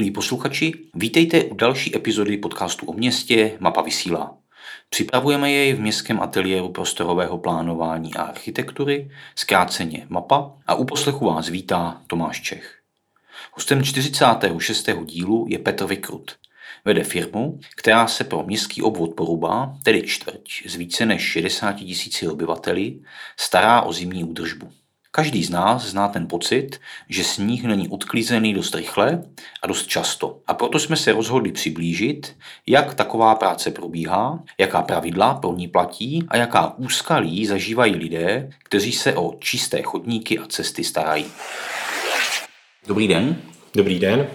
Milí posluchači, vítejte u další epizody podcastu o městě Mapa vysílá. Připravujeme jej v městském ateliéru prostorového plánování a architektury, zkráceně MAPA, a u poslechu vás vítá Tomáš Čech. Hostem 46. dílu je Petr Vykrut. Vede firmu, která se pro městský obvod Poruba, tedy čtvrť s více než 60 tisíci obyvateli, stará o zimní údržbu. Každý z nás zná ten pocit, že sníh není odklízený dost rychle a dost často. A proto jsme se rozhodli přiblížit, jak taková práce probíhá, jaká pravidla pro ní platí a jaká úskalí zažívají lidé, kteří se o čisté chodníky a cesty starají. Dobrý den. Dobrý den.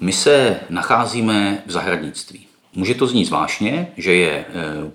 My se nacházíme v zahradnictví. Může to znít zvláštně, že je e,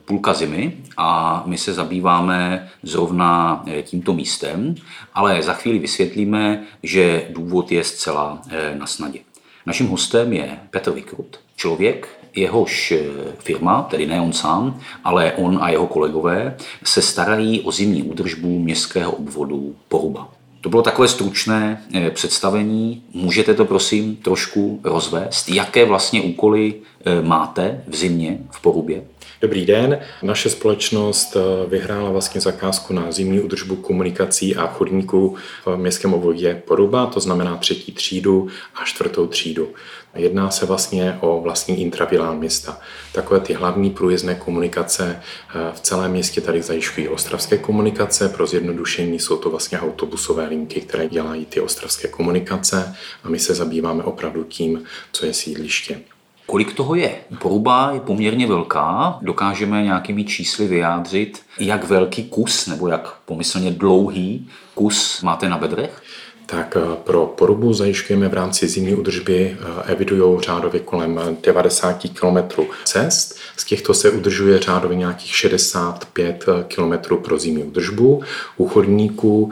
půlka zimy a my se zabýváme zrovna e, tímto místem, ale za chvíli vysvětlíme, že důvod je zcela e, na snadě. Naším hostem je Petr Vykrut, člověk, jehož firma, tedy ne on sám, ale on a jeho kolegové, se starají o zimní údržbu městského obvodu Poruba. To bylo takové stručné představení. Můžete to prosím trošku rozvést? Jaké vlastně úkoly máte v zimě v Porubě? Dobrý den. Naše společnost eh, vyhrála vlastně zakázku na zimní údržbu komunikací a chodníků v městském obvodě Poruba, to znamená třetí třídu a čtvrtou třídu. Jedná se vlastně o vlastní intravilán města. Takové ty hlavní průjezdné komunikace eh, v celém městě tady zajišťují ostravské komunikace. Pro zjednodušení jsou to vlastně autobusové linky, které dělají ty ostravské komunikace a my se zabýváme opravdu tím, co je sídliště. Kolik toho je? Poruba je poměrně velká. Dokážeme nějakými čísly vyjádřit, jak velký kus nebo jak pomyslně dlouhý kus máte na bedrech? Tak eh, pro porubu zajišťujeme v rámci zimní udržby, eh, evidují řádově kolem 90 km cest. Z těchto se udržuje řádově nějakých 65 eh, km pro zimní udržbu. U chodníků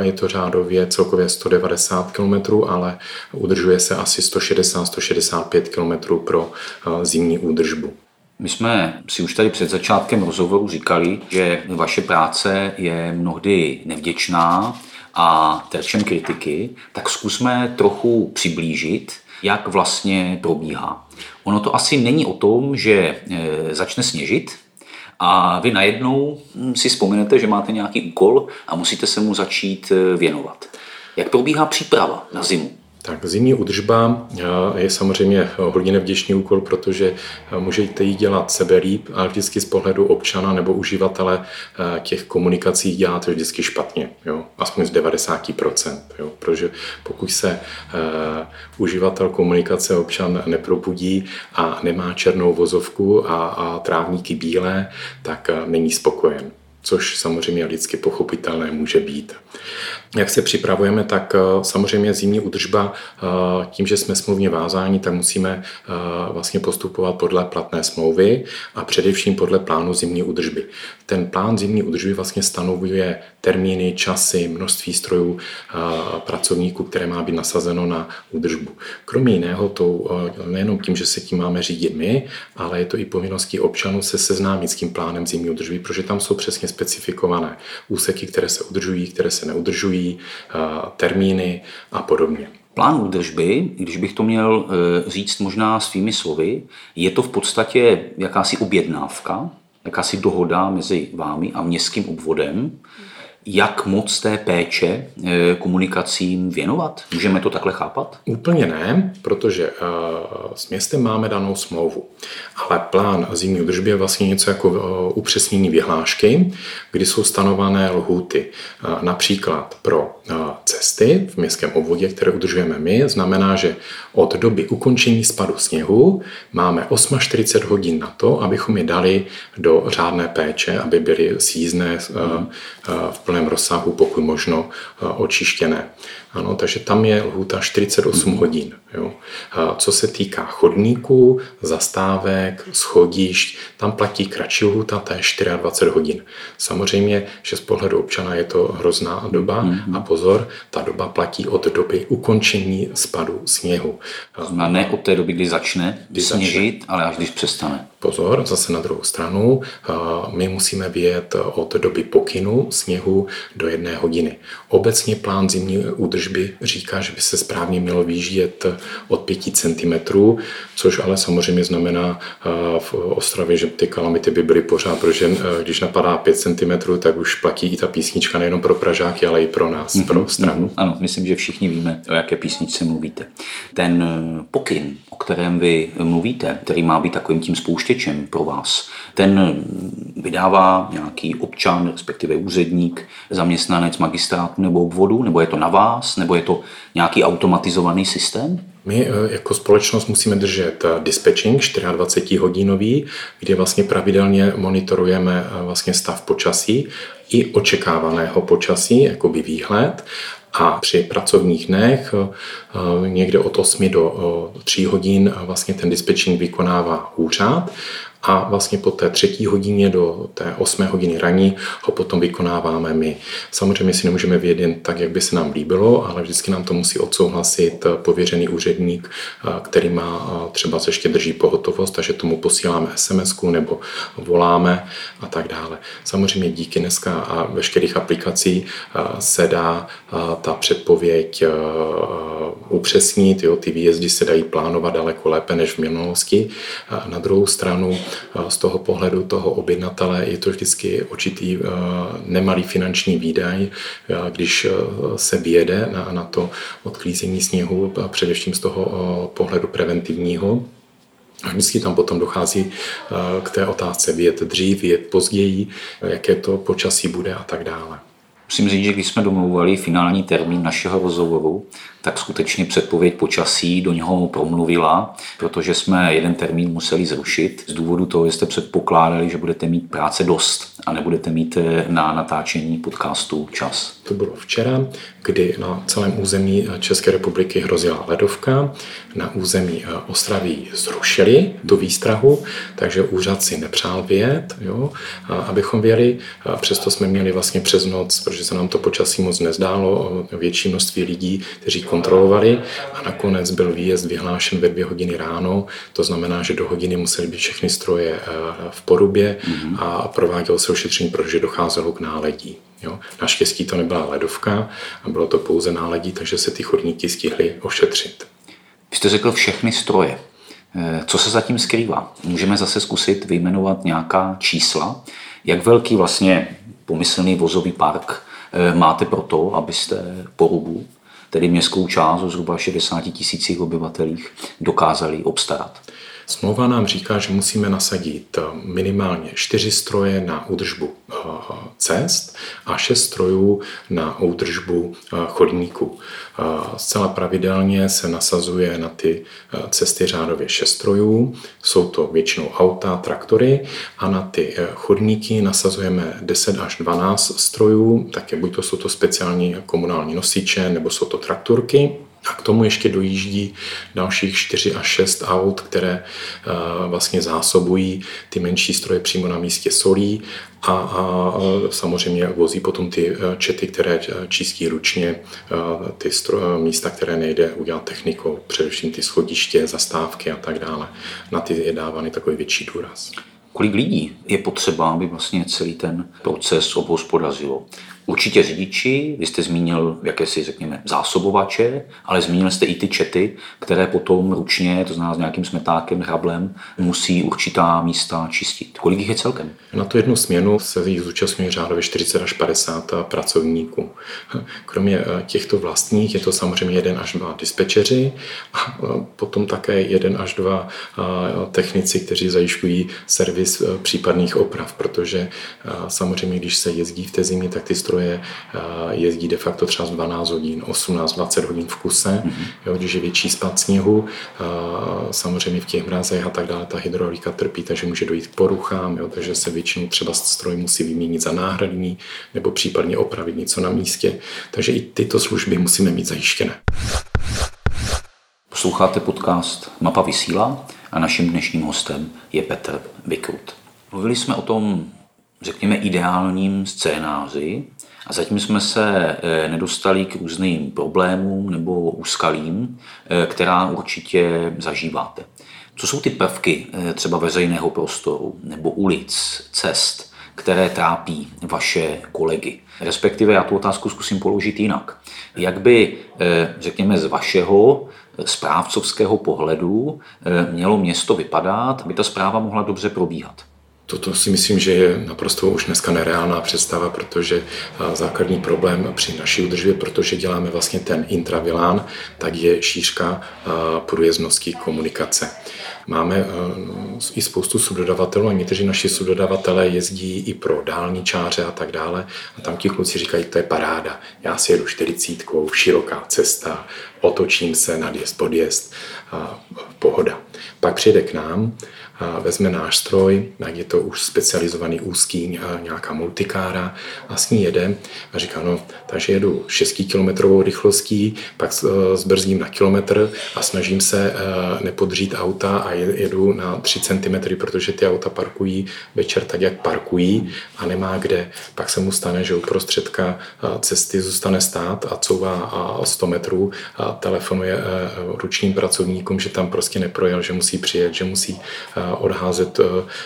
je to řádově celkově 190 km, ale udržuje se asi 160-165 km pro zimní údržbu. My jsme si už tady před začátkem rozhovoru říkali, že vaše práce je mnohdy nevděčná, a terčem kritiky, tak zkusme trochu přiblížit, jak vlastně probíhá. Ono to asi není o tom, že e, začne sněžit a vy najednou hm, si vzpomenete, že máte nějaký úkol a musíte se mu začít e, věnovat. Jak probíhá příprava na zimu? Tak zimní udržba eh, je samozřejmě hodně nevděčný úkol, protože eh, můžete ji dělat sebe líp, ale vždycky z pohledu občana nebo uživatele eh, těch komunikací děláte vždycky špatně, jo? aspoň z 90%. Jo? Protože pokud se uživatel komunikace občan neprobudí a nemá černou vozovku a, a trávníky bílé, tak není spokojen což samozřejmě lidsky pochopitelné může být. Jak se připravujeme, tak eh, samozřejmě zimní údržba, eh, tím, že jsme smluvně vázáni, tak musíme eh, vlastně postupovat podle platné smlouvy a především podle plánu zimní údržby. Ten plán zimní údržby vlastně stanovuje termíny, časy, množství strojů, pracovníků, které má být nasazeno na údržbu. Kromě jiného, to nejenom tím, že se tím máme řídit my, ale je to i povinností občanů se seznámit s tím plánem zimní údržby, protože tam jsou přesně specifikované úseky, které se udržují, které se neudržují, termíny a podobně. Plán údržby, když bych to měl e, říct možná svými slovy, je to v podstatě jakási objednávka, jakási dohoda mezi vámi a městským obvodem, jak moc té péče eh, komunikacím věnovat? Můžeme to takhle chápat? Úplně ne, protože eh, s městem máme danou smlouvu. Ale plán zimní údržby je vlastně něco jako eh, upřesnění vyhlášky, kdy jsou stanovené lhuty. Například pro cesty v městském obvodě, které udržujeme my, znamená, že od doby ukončení spadu sněhu máme 48 hodin na to, abychom je dali do řádné péče, aby byly sízné v plném rozsahu, pokud možno eh, očištěné. Ano, takže tam je lhůta 48 mm. hodin. Jo. A co se týká chodníků, zastávek, schodišť, tam platí kratší lhůta, to je 24 hodin. Samozřejmě, že z pohledu občana je to hrozná doba mm. a pozor, ta doba platí od doby ukončení spadu sněhu. A ne od té doby, kdy začne sněžit, ale až když přestane. Pozor, zase na druhou stranu, my musíme vyjet od doby pokynu sněhu do jedné hodiny. Obecně plán zimní údržby říká, že by se správně mělo výjíždět od 5 cm, což ale samozřejmě znamená v Ostravě, že ty kalamity by byly pořád, protože když napadá 5 cm, tak už platí i ta písnička nejenom pro Pražáky, ale i pro nás, mm-hmm, pro Ostravu. Mm-hmm. Ano, myslím, že všichni víme, o jaké písničce mluvíte. Ten eh, pokyn, o kterém vy mluvíte, který má být takovým tím spouštěčem pro vás, ten vydává nějaký občan, respektive úředník, zaměstnanec magistrátu nebo obvodu, nebo je to na vás, nebo je to nějaký automatizovaný systém? My eh, jako společnost musíme držet eh, dispatching 24 hodinový, kde vlastně pravidelně monitorujeme vlastně stav počasí i očekávaného počasí, jakoby výhled a při pracovních dnech eh, někde od 8 do 3 hodin vlastně ten dispečing vykonává úřad a vlastně po té třetí hodině do té osmé hodiny raní ho potom vykonáváme my. Samozřejmě si nemůžeme vědět tak, jak by se nám líbilo, ale vždycky nám to musí odsouhlasit pověřený úředník, který má třeba se ještě drží pohotovost, takže tomu posíláme sms nebo voláme a tak dále. Samozřejmě díky dneska a veškerých aplikací se dá ta předpověď upřesnit, jo, ty výjezdy se dají plánovat daleko lépe než v minulosti. Na druhou stranu z toho pohledu toho objednatele je to vždycky určitý eh, nemalý finanční výdaj, eh, když eh, se vyjede na, na to odklízení sněhu, především z toho pohledu preventivního. A vždycky tam potom dochází k té otázce vyjet dřív, vyjet později, jaké to počasí bude a tak dále. Musím říct, že když jsme domluvali finální termín našeho rozhovoru, tak skutečně předpověď počasí do něho promluvila, protože jsme jeden termín museli zrušit z důvodu toho, že jste předpokládali, že budete mít práce dost a nebudete mít eh, na natáčení podcastu čas. To bylo včera, kdy na celém území České republiky hrozila ledovka. Na území eh, Ostravy zrušili tu výstrahu, takže úřad si nepřál vyjet, jo, abychom věli. Přesto jsme měli vlastně přes noc, protože se nám to počasí moc nezdálo, větší množství lidí, kteří kontrolovali a nakonec byl výjezd vyhlášen ve dvě hodiny ráno. To znamená, že do hodiny musely být všechny stroje eh, v porubě mm-hmm. a provádělo se ošetření, protože docházelo k náledí. Jo. Naštěstí to nebyla ledovka a bylo to pouze náledí, takže se ty chodníky stihly ošetřit. Vy jste řekl všechny stroje. Eh, co se zatím skrývá? Můžeme zase zkusit vyjmenovat nějaká čísla. Jak velký vlastně pomyslný vozový park eh, máte pro to, abyste porubu, tedy městskou část o zhruba 60 tisících obyvatelích, dokázali obstarat? Smlouva nám říká, že musíme nasadit minimálně čtyři stroje na údržbu eh, cest a šest strojů na údržbu eh, chodníků. Eh, zcela pravidelně se nasazuje na ty cesty řádově šest strojů, jsou to většinou auta, traktory a na ty chodníky nasazujeme 10 až 12 strojů, také buď to jsou to speciální komunální nosiče nebo jsou to traktorky. A k tomu ještě dojíždí dalších 4 až 6 aut, které eh, vlastně zásobují ty menší stroje přímo na místě solí a, a samozřejmě vozí potom ty eh, čety, které eh, čistí ručně ty stro, místa, které nejde udělat technikou, především ty schodiště, zastávky a tak dále. Na ty je dávaný takový větší důraz. Kolik lidí je potřeba, aby vlastně celý ten proces obhospodařilo? Určitě řidiči, vy jste zmínil jakési, řekněme, zásobovače, ale zmínil jste i ty čety, které potom ručně, to znamená s nějakým smetákem, hrablem, musí určitá místa čistit. Kolik jich je celkem? Na tu jednu směnu se jich zúčastňuje řádově 40 až 50 pracovníků. Kromě eh, těchto vlastních je to samozřejmě jeden až dva dispečeři a eh, potom také jeden až dva eh, technici, kteří zajišťují servis případných oprav, protože samozřejmě, když se jezdí v té zimě, tak ty stroje jezdí de facto třeba 12 hodin, 18-20 hodin v kuse, mm-hmm. jo, když je větší spad sněhu, samozřejmě v těch mrazech a tak dále ta hydraulika trpí, takže může dojít k poruchám, jo, takže se většinou třeba stroj musí vyměnit za náhradní nebo případně opravit něco na místě. Takže i tyto služby musíme mít zajištěné. Posloucháte podcast Mapa vysílá a naším dnešním hostem je Petr Vikrut. Mluvili jsme o tom, řekněme, ideálním scénáři, a zatím jsme se eh, nedostali k různým problémům nebo úskalím, eh, která určitě zažíváte. Co jsou ty prvky eh, třeba veřejného prostoru nebo ulic, cest, které trápí vaše kolegy? Respektive já tu otázku zkusím položit jinak. Jak by, řekněme, z vašeho správcovského pohledu mělo město vypadat, aby ta zpráva mohla dobře probíhat? Toto si myslím, že je naprosto už dneska nereálná představa, protože základní problém při naší údržbě, protože děláme vlastně ten intravilán, tak je šířka průjezdnosti komunikace. Máme i spoustu subdodavatelů a někteří naši subdodavatelé jezdí i pro dálničáře a tak dále. A tam ti kluci říkají, to je paráda. Já si jedu čtyřicítkou, široká cesta, otočím se, nadjezd, podjezd, pohoda. Pak přijde k nám, vezme náš stroj, jak je to už specializovaný úzký nějaká multikára a s ní jede a říká, no, takže jedu 6 km rychlostí, pak e, zbrzdím na kilometr a snažím se e, nepodřít auta a jedu na 3 cm, protože ty auta parkují večer tak, jak parkují a nemá kde. Pak se mu stane, že uprostředka e, cesty zůstane stát a couvá 100 metrů a telefonuje ručním pracovníkům, že tam prostě neprojel, že musí přijet, že musí odházet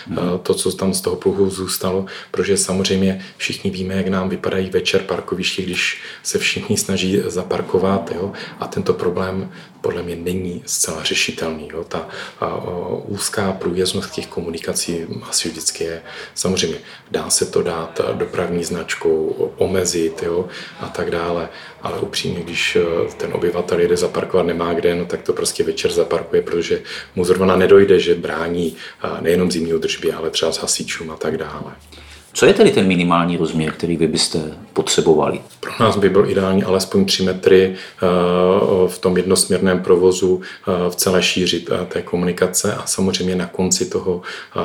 hmm. to, co tam z toho pruhu zůstalo, protože samozřejmě všichni víme, jak nám vypadají večer parkoviště, když se všichni snaží zaparkovat jo? a tento problém podle mě není zcela řešitelný. Jo? Ta a, a, úzká průjezdnost těch komunikací asi vždycky je. Samozřejmě dá se to dát dopravní značkou, omezit jo? a tak dále, ale upřímně, když e, ten obyvatel jede zaparkovat, nemá kde, no tak to prostě večer zaparkuje, protože mu zrovna nedojde, že brání nejenom zimní udržbě, ale třeba s hasičům a tak dále. Co je tedy ten minimální rozměr, který vy byste potřebovali? Pro nás by byl ideální alespoň 3 metry eh, v tom jednosměrném provozu eh, v celé šíři eh, té komunikace a samozřejmě na konci toho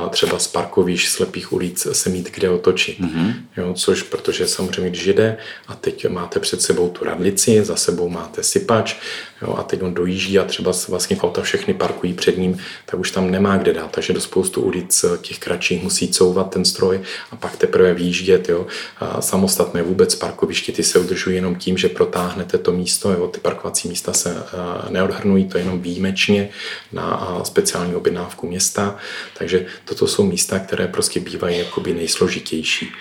třeba z parkovišť slepých ulic se mít kde otočit. Mm-hmm. Jo, což protože samozřejmě, když jde a teď máte před sebou tu radlici, za sebou máte sypač jo, a teď on dojíždí a třeba vlastně auta všechny parkují před ním, tak už tam nemá kde dát. Takže do spoustu ulic těch kratších musí couvat ten stroj a pak teprve výjíždět. Jo. A samostatné vůbec parkoviště ty se udržují jenom tím, že protáhnete to místo. Jo. Ty parkovací místa se neodhrnují, to jenom výjimečně na speciální objednávku města. Takže toto jsou místa, které prostě bývají jakoby nejsložitější.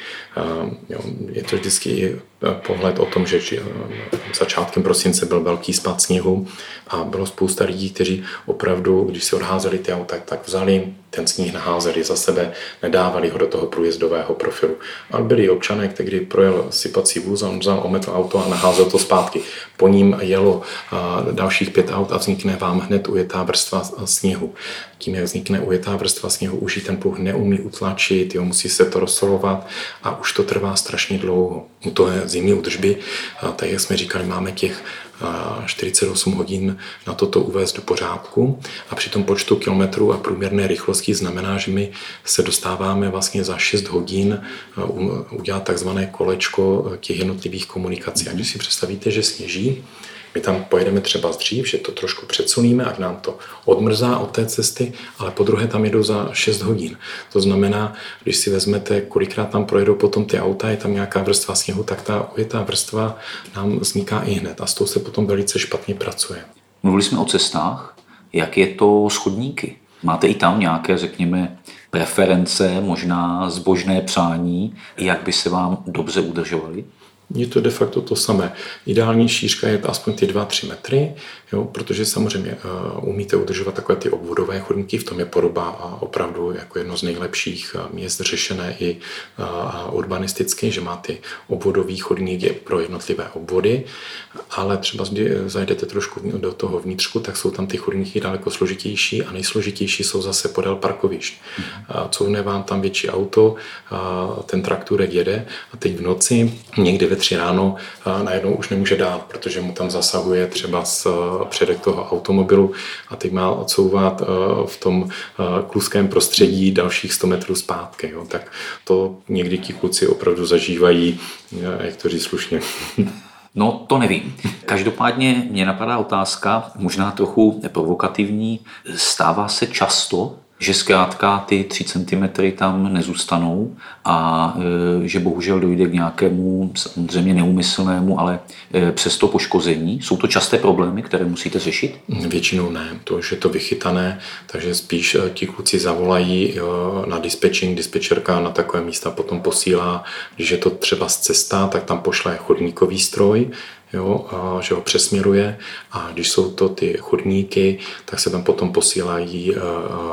Jo. Je to vždycky pohled o tom, že začátkem prosince byl velký spad sněhu a bylo spousta lidí, kteří opravdu, když si odházeli ty auta, tak vzali ten sníh naházeli za sebe, nedávali ho do toho průjezdového profilu. Ale byli občané, kteří projel sypací vůz a on vzal, ometl auto a naházel to zpátky. Po ním jelo dalších pět aut a vznikne vám hned ujetá vrstva sněhu. Tím, jak vznikne ujetá vrstva sněhu, už ten pluh neumí utlačit, jo, musí se to rozsolovat a už to trvá strašně dlouho. U toho zimní údržby, tak jak jsme říkali, máme těch 48 hodin na toto uvést do pořádku a při tom počtu kilometrů a průměrné rychlosti znamená, že my se dostáváme vlastně za 6 hodin udělat takzvané kolečko těch jednotlivých komunikací. A když si představíte, že sněží, my tam pojedeme třeba dřív, že to trošku předsuníme, ať nám to odmrzá od té cesty, ale po druhé tam jedou za 6 hodin. To znamená, když si vezmete, kolikrát tam projedou potom ty auta, je tam nějaká vrstva sněhu, tak ta ujetá vrstva nám vzniká i hned a s tou se potom velice špatně pracuje. Mluvili jsme o cestách. Jak je to s chodníky? Máte i tam nějaké, řekněme, preference, možná zbožné přání, jak by se vám dobře udržovali? Je to de facto to samé. Ideální šířka je aspoň ty 2-3 metry, jo, protože samozřejmě uh, umíte udržovat takové ty obvodové chodníky, v tom je podoba a opravdu jako jedno z nejlepších uh, měst řešené i uh, urbanisticky, že má ty obvodový chodník pro jednotlivé obvody, ale třeba když zajdete trošku do toho vnitřku, tak jsou tam ty chodníky daleko složitější a nejsložitější jsou zase podél parkovišť. Uh, couvne vám tam větší auto, uh, ten trakturek jede a teď v noci někdy ve tři ráno a najednou už nemůže dál, protože mu tam zasahuje třeba z předek toho automobilu a teď má odsouvat v tom kluském prostředí dalších 100 metrů zpátky. Jo. Tak to někdy ti kluci opravdu zažívají, jak to říct slušně. No, to nevím. Každopádně mě napadá otázka, možná trochu provokativní. Stává se často, že zkrátka ty 3 cm tam nezůstanou a e, že bohužel dojde k nějakému samozřejmě neumyslnému, ale e, přesto poškození. Jsou to časté problémy, které musíte řešit? Většinou ne, to už je to vychytané, takže spíš e, ti kluci zavolají na dispečing, dispečerka na takové místa potom posílá, když je to třeba z cesta, tak tam pošle chodníkový stroj, jo, a že ho přesměruje a když jsou to ty chodníky, tak se tam potom posílají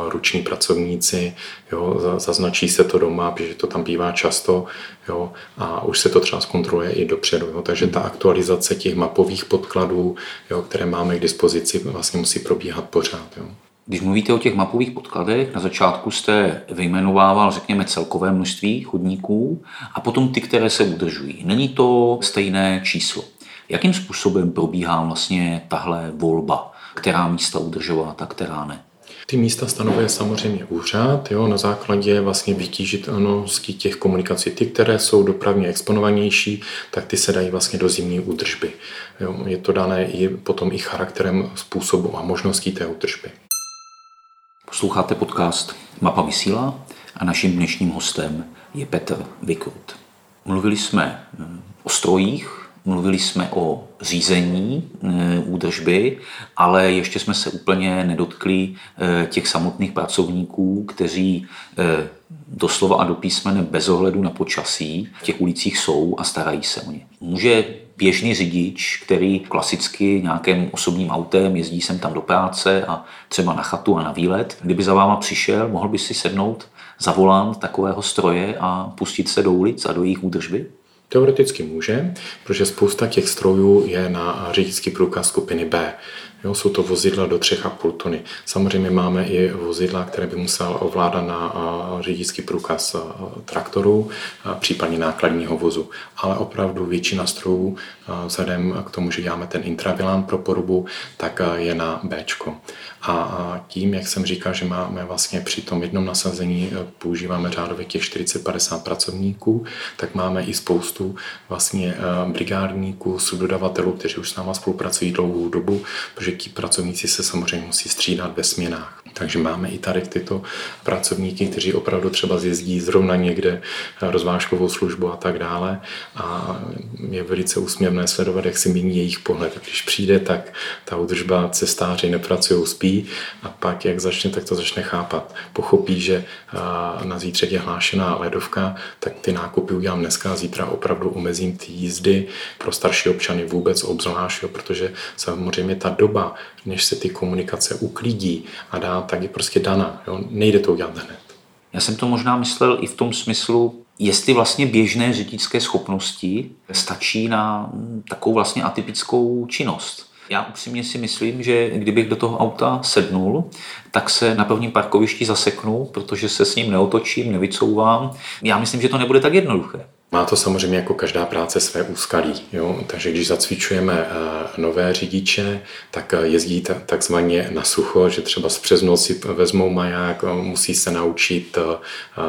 ruční pracovníci, jo, zaznačí se to doma, protože to tam bývá často jo, a už se to třeba zkontroluje i dopředu. Jo, takže ta aktualizace těch mapových podkladů, jo, které máme k dispozici, vlastně musí probíhat pořád. Jo. Když mluvíte o těch mapových podkladech, na začátku jste vyjmenovával, řekněme, celkové množství chodníků a potom ty, které se udržují. Není to stejné číslo. Jakým způsobem probíhá vlastně tahle volba, která místa udržovat a která ne? Ty místa stanovuje samozřejmě úřad jo, na základě vlastně vytížitelnosti těch komunikací. Ty, které jsou dopravně exponovanější, tak ty se dají vlastně do zimní údržby. Jo, je to dané i potom i charakterem způsobu a možností té údržby. Posloucháte podcast Mapa vysílá a naším dnešním hostem je Petr Vykrut. Mluvili jsme o strojích, Mluvili jsme o řízení e, údržby, ale ještě jsme se úplně nedotkli e, těch samotných pracovníků, kteří e, doslova a do písmene bez ohledu na počasí v těch ulicích jsou a starají se o ně. Může běžný řidič, který klasicky nějakým osobním autem jezdí sem tam do práce a třeba na chatu a na výlet, kdyby za váma přišel, mohl by si sednout za volant takového stroje a pustit se do ulic a do jejich údržby? Teoreticky může, protože spousta těch strojů je na řidičský průkaz skupiny B. Jo, jsou to vozidla do 3,5 tuny. Samozřejmě máme i vozidla, které by musel ovládat na řidičský průkaz traktoru, případně nákladního vozu. Ale opravdu většina strojů, vzhledem k tomu, že děláme ten intravilán pro porubu, tak je na B. A tím, jak jsem říkal, že máme vlastně při tom jednom nasazení e, používáme řádově těch 40-50 pracovníků, tak máme i spoustu vlastně e, brigádníků, subdodavatelů, kteří už s náma spolupracují dlouhou dobu, protože ti pracovníci se samozřejmě musí střídat ve směnách. Takže máme i tady tyto pracovníky, kteří opravdu třeba zjezdí zrovna někde e, rozvážkovou službu a tak dále. A je velice úsměvné sledovat, jak se mění jejich pohled. Když přijde, tak ta údržba cestáři nepracují, spí a pak, jak začne, tak to začne chápat. Pochopí, že na zítřek je hlášená ledovka, tak ty nákupy udělám dneska a zítra opravdu omezím ty jízdy pro starší občany vůbec obzvlášť, protože samozřejmě ta doba, než se ty komunikace uklidí a dá, tak je prostě dana. Jo? Nejde to udělat hned. Já jsem to možná myslel i v tom smyslu, jestli vlastně běžné řidičské schopnosti stačí na takovou vlastně atypickou činnost. Já upřímně si myslím, že kdybych do toho auta sednul, tak se na prvním parkovišti zaseknu, protože se s ním neotočím, nevycouvám. Já myslím, že to nebude tak jednoduché. Má to samozřejmě jako každá práce své úskalí. Jo? Takže když zacvičujeme eh, nové řidiče, tak eh, jezdí takzvaně na sucho, že třeba přes noc si vezmou maják, eh, musí se naučit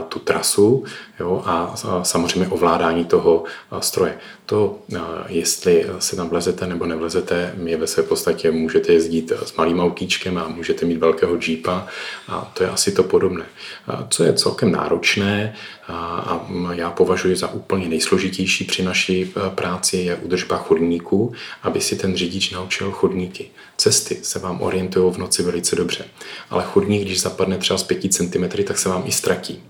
tu trasu jo? a samozřejmě ovládání toho stroje. To, jestli se tam vlezete nebo nevlezete, je ve své podstatě můžete jezdit s malým autíčkem a můžete mít velkého jeepa a to je asi to podobné. Co je celkem náročné a já považuji za úplně nejsložitější při naší e, práci je udržba chodníků, aby si ten řidič naučil chodníky. Cesty se vám orientují v noci velice dobře, ale chodník, když zapadne třeba z 5 cm, tak se vám i ztratí.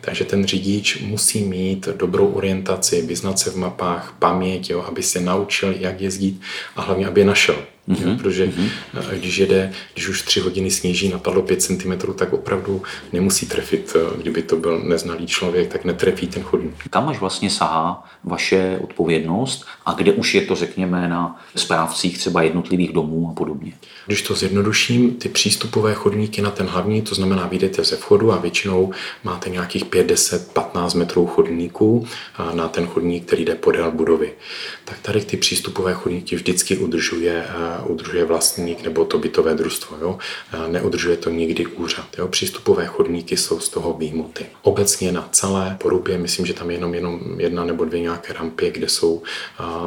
Takže ten řidič musí mít dobrou orientaci, vyznat se v mapách, paměť, jo, aby se naučil, jak jezdit a hlavně, aby je našel. Mm-hmm. Jo, protože mm-hmm. když jede, když už tři hodiny sněží, napadlo 5 cm, tak opravdu nemusí trefit. Eh, kdyby to byl neznalý člověk, tak netrefí ten chodník. Kam až vlastně sahá vaše odpovědnost a kde už je to, řekněme, na správcích třeba jednotlivých domů a podobně? Když to zjednoduším, ty přístupové chodníky na ten hlavní, to znamená, vyjdete ze vchodu a většinou máte nějakých 5, 10, 15 metrů chodníků na ten chodník, který jde podél budovy. Tak tady ty přístupové chodníky vždycky udržuje udržuje vlastník nebo to bytové družstvo. Jo? Neudržuje to nikdy úřad. Jo? Přístupové chodníky jsou z toho výjimuty. Obecně na celé porubě, myslím, že tam je jenom, jenom jedna nebo dvě nějaké rampy, kde jsou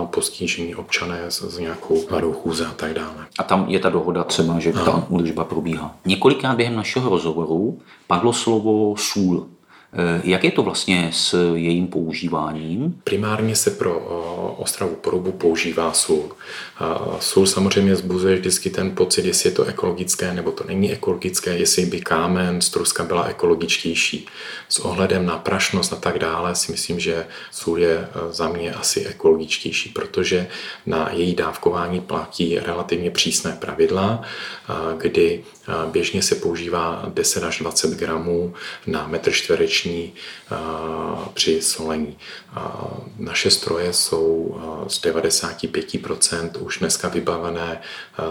postižení občané s, s nějakou vadou chůze a tak dále. A tam je ta dohoda třeba, že ta údržba probíhá. Několikrát během našeho rozhovoru padlo slovo sůl. Eh, jak je to vlastně s jejím používáním? Primárně se pro Ostravu Porubu používá sůl. Sůl samozřejmě zbuzuje vždycky ten pocit, jestli je to ekologické nebo to není ekologické, jestli by kámen, struska byla ekologičtější. S ohledem na prašnost a tak dále si myslím, že sůl je za mě asi ekologičtější, protože na její dávkování platí relativně přísné pravidla, kdy běžně se používá 10 až 20 gramů na metr čtvereční při solení. Naše stroje jsou z 95% už dneska vybavené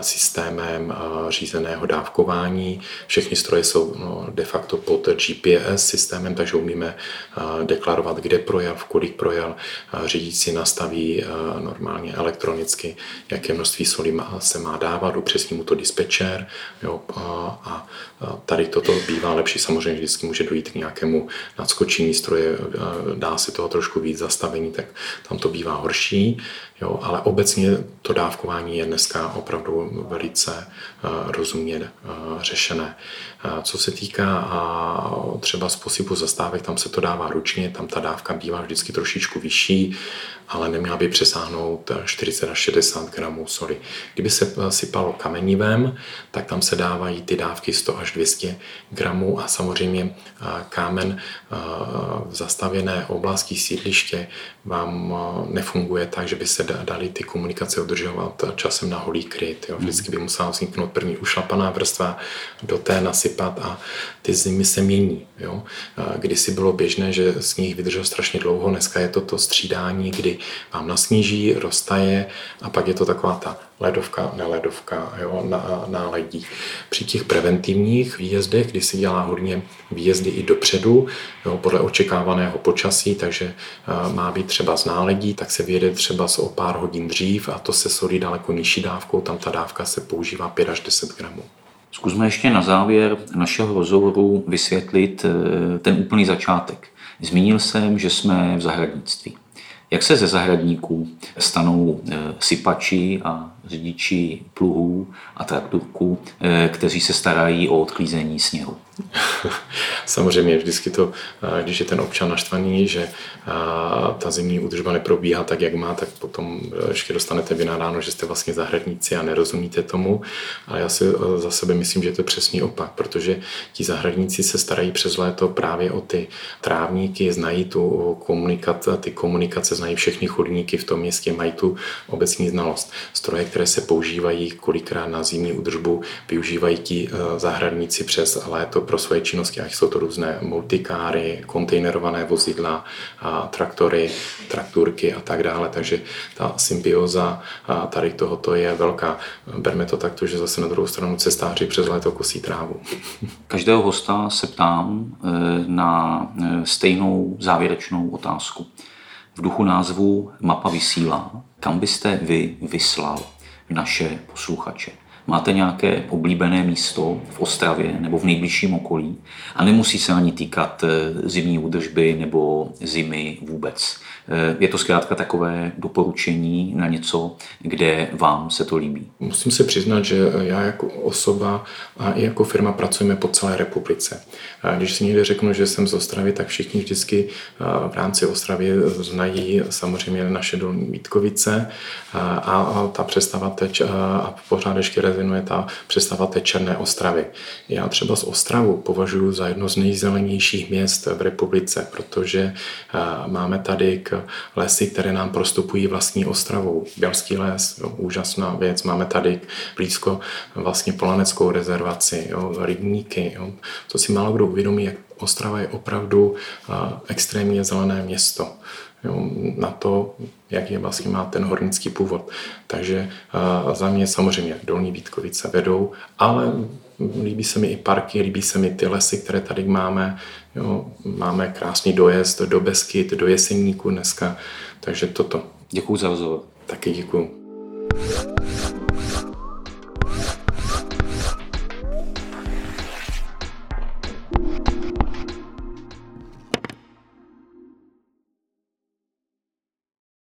systémem řízeného dávkování. Všechny stroje jsou no, de facto pod GPS systémem, takže umíme deklarovat, kde projel, v kolik projel. Řidič nastaví normálně elektronicky, jaké množství soli se má dávat, upřesní mu to dispečer jo, a tady toto bývá lepší. Samozřejmě vždycky může dojít k nějakému nadskočení stroje, dá se toho trošku víc zastavení, tak tam to bývá horší. Jo, ale obecně to dávkování je dneska opravdu velice rozumně řešené. Co se týká třeba způsobu zastávek, tam se to dává ručně, tam ta dávka bývá vždycky trošičku vyšší, ale neměla by přesáhnout 40 až 60 gramů soli. Kdyby se sypalo kamenivem, tak tam se dávají ty dávky 100 až 200 gramů a samozřejmě kámen v zastavěné oblasti sídliště vám nefunguje tak, že by se dali ty komunikace udržovat časem na holý kryt. Jo. Vždycky by musela vzniknout první ušlapaná vrstva, do té nasypat a ty zimy se mění. Jo. Kdysi bylo běžné, že sníh vydržel strašně dlouho, dneska je to to střídání, kdy vám nasníží, roztaje a pak je to taková ta ledovka, neledovka, jo, na, náledí. Při těch preventivních výjezdech, kdy se dělá hodně výjezdy i dopředu, jo, podle očekávaného počasí, takže uh, má být třeba z náledí, tak se vyjede třeba o pár hodin dřív a to se solí daleko nižší dávkou, tam ta dávka se používá 5 až 10 gramů. Zkusme ještě na závěr našeho rozhovoru vysvětlit eh, ten úplný začátek. Zmínil jsem, že jsme v zahradnictví. Jak se ze zahradníků stanou eh, sypači a řidiči pluhů a traktorků, eh, kteří se starají o odklízení sněhu? Samozřejmě vždycky to, když je ten občan naštvaný, že ta zimní údržba neprobíhá tak, jak má, tak potom ještě dostanete vina ráno, že jste vlastně zahradníci a nerozumíte tomu. A já si za sebe myslím, že to je přesný opak, protože ti zahradníci se starají přes léto právě o ty trávníky, znají tu komunikace, ty komunikace, znají všechny chodníky v tom městě, mají tu obecní znalost. Stroje, které se používají kolikrát na zimní údržbu, využívají ti e, zahradníci přes léto pro svoje činnosti, ať jsou to různé multikáry, kontejnerované vozidla, traktory, trakturky a tak dále. Takže ta symbioza tady tohoto je velká. Berme to takto, že zase na druhou stranu cestáři přes léto kosí trávu. Každého hosta se ptám e, na e, stejnou závěrečnou otázku. V duchu názvu Mapa vysílá, kam byste vy vyslal naše posluchače? Máte nějaké oblíbené místo v Ostravě nebo v nejbližším okolí a nemusí se ani týkat eh, zimní údržby nebo zimy vůbec. Eh, je to zkrátka takové doporučení na něco, kde vám se to líbí. Musím se přiznat, že já jako osoba a i jako firma pracujeme po celé republice. Když si někde řeknu, že jsem z Ostravy, tak všichni vždycky v rámci Ostravy znají samozřejmě naše dolní Vítkovice a ta představa teď a pořád ještě rezonuje ta představa té Černé Ostravy. Já třeba z Ostravu považuji za jedno z nejzelenějších měst v republice, protože máme tady k lesy, které nám prostupují vlastní Ostravou. Bělský les, jo, úžasná věc. Máme tady blízko vlastně Polaneckou rezervaci, jo, rybníky. Jo. To si málo kdo uvědomí, jak Ostrava je opravdu extrémně zelené město. Jo, na to, jak je vlastně má ten hornický původ. Takže za mě samozřejmě Dolní Vítkovice vedou, ale líbí se mi i parky, líbí se mi ty lesy, které tady máme. Jo, máme krásný dojezd do Beskyt, do Jeseníku dneska, takže toto. Děkuji za rozhovor. Taky děkuji.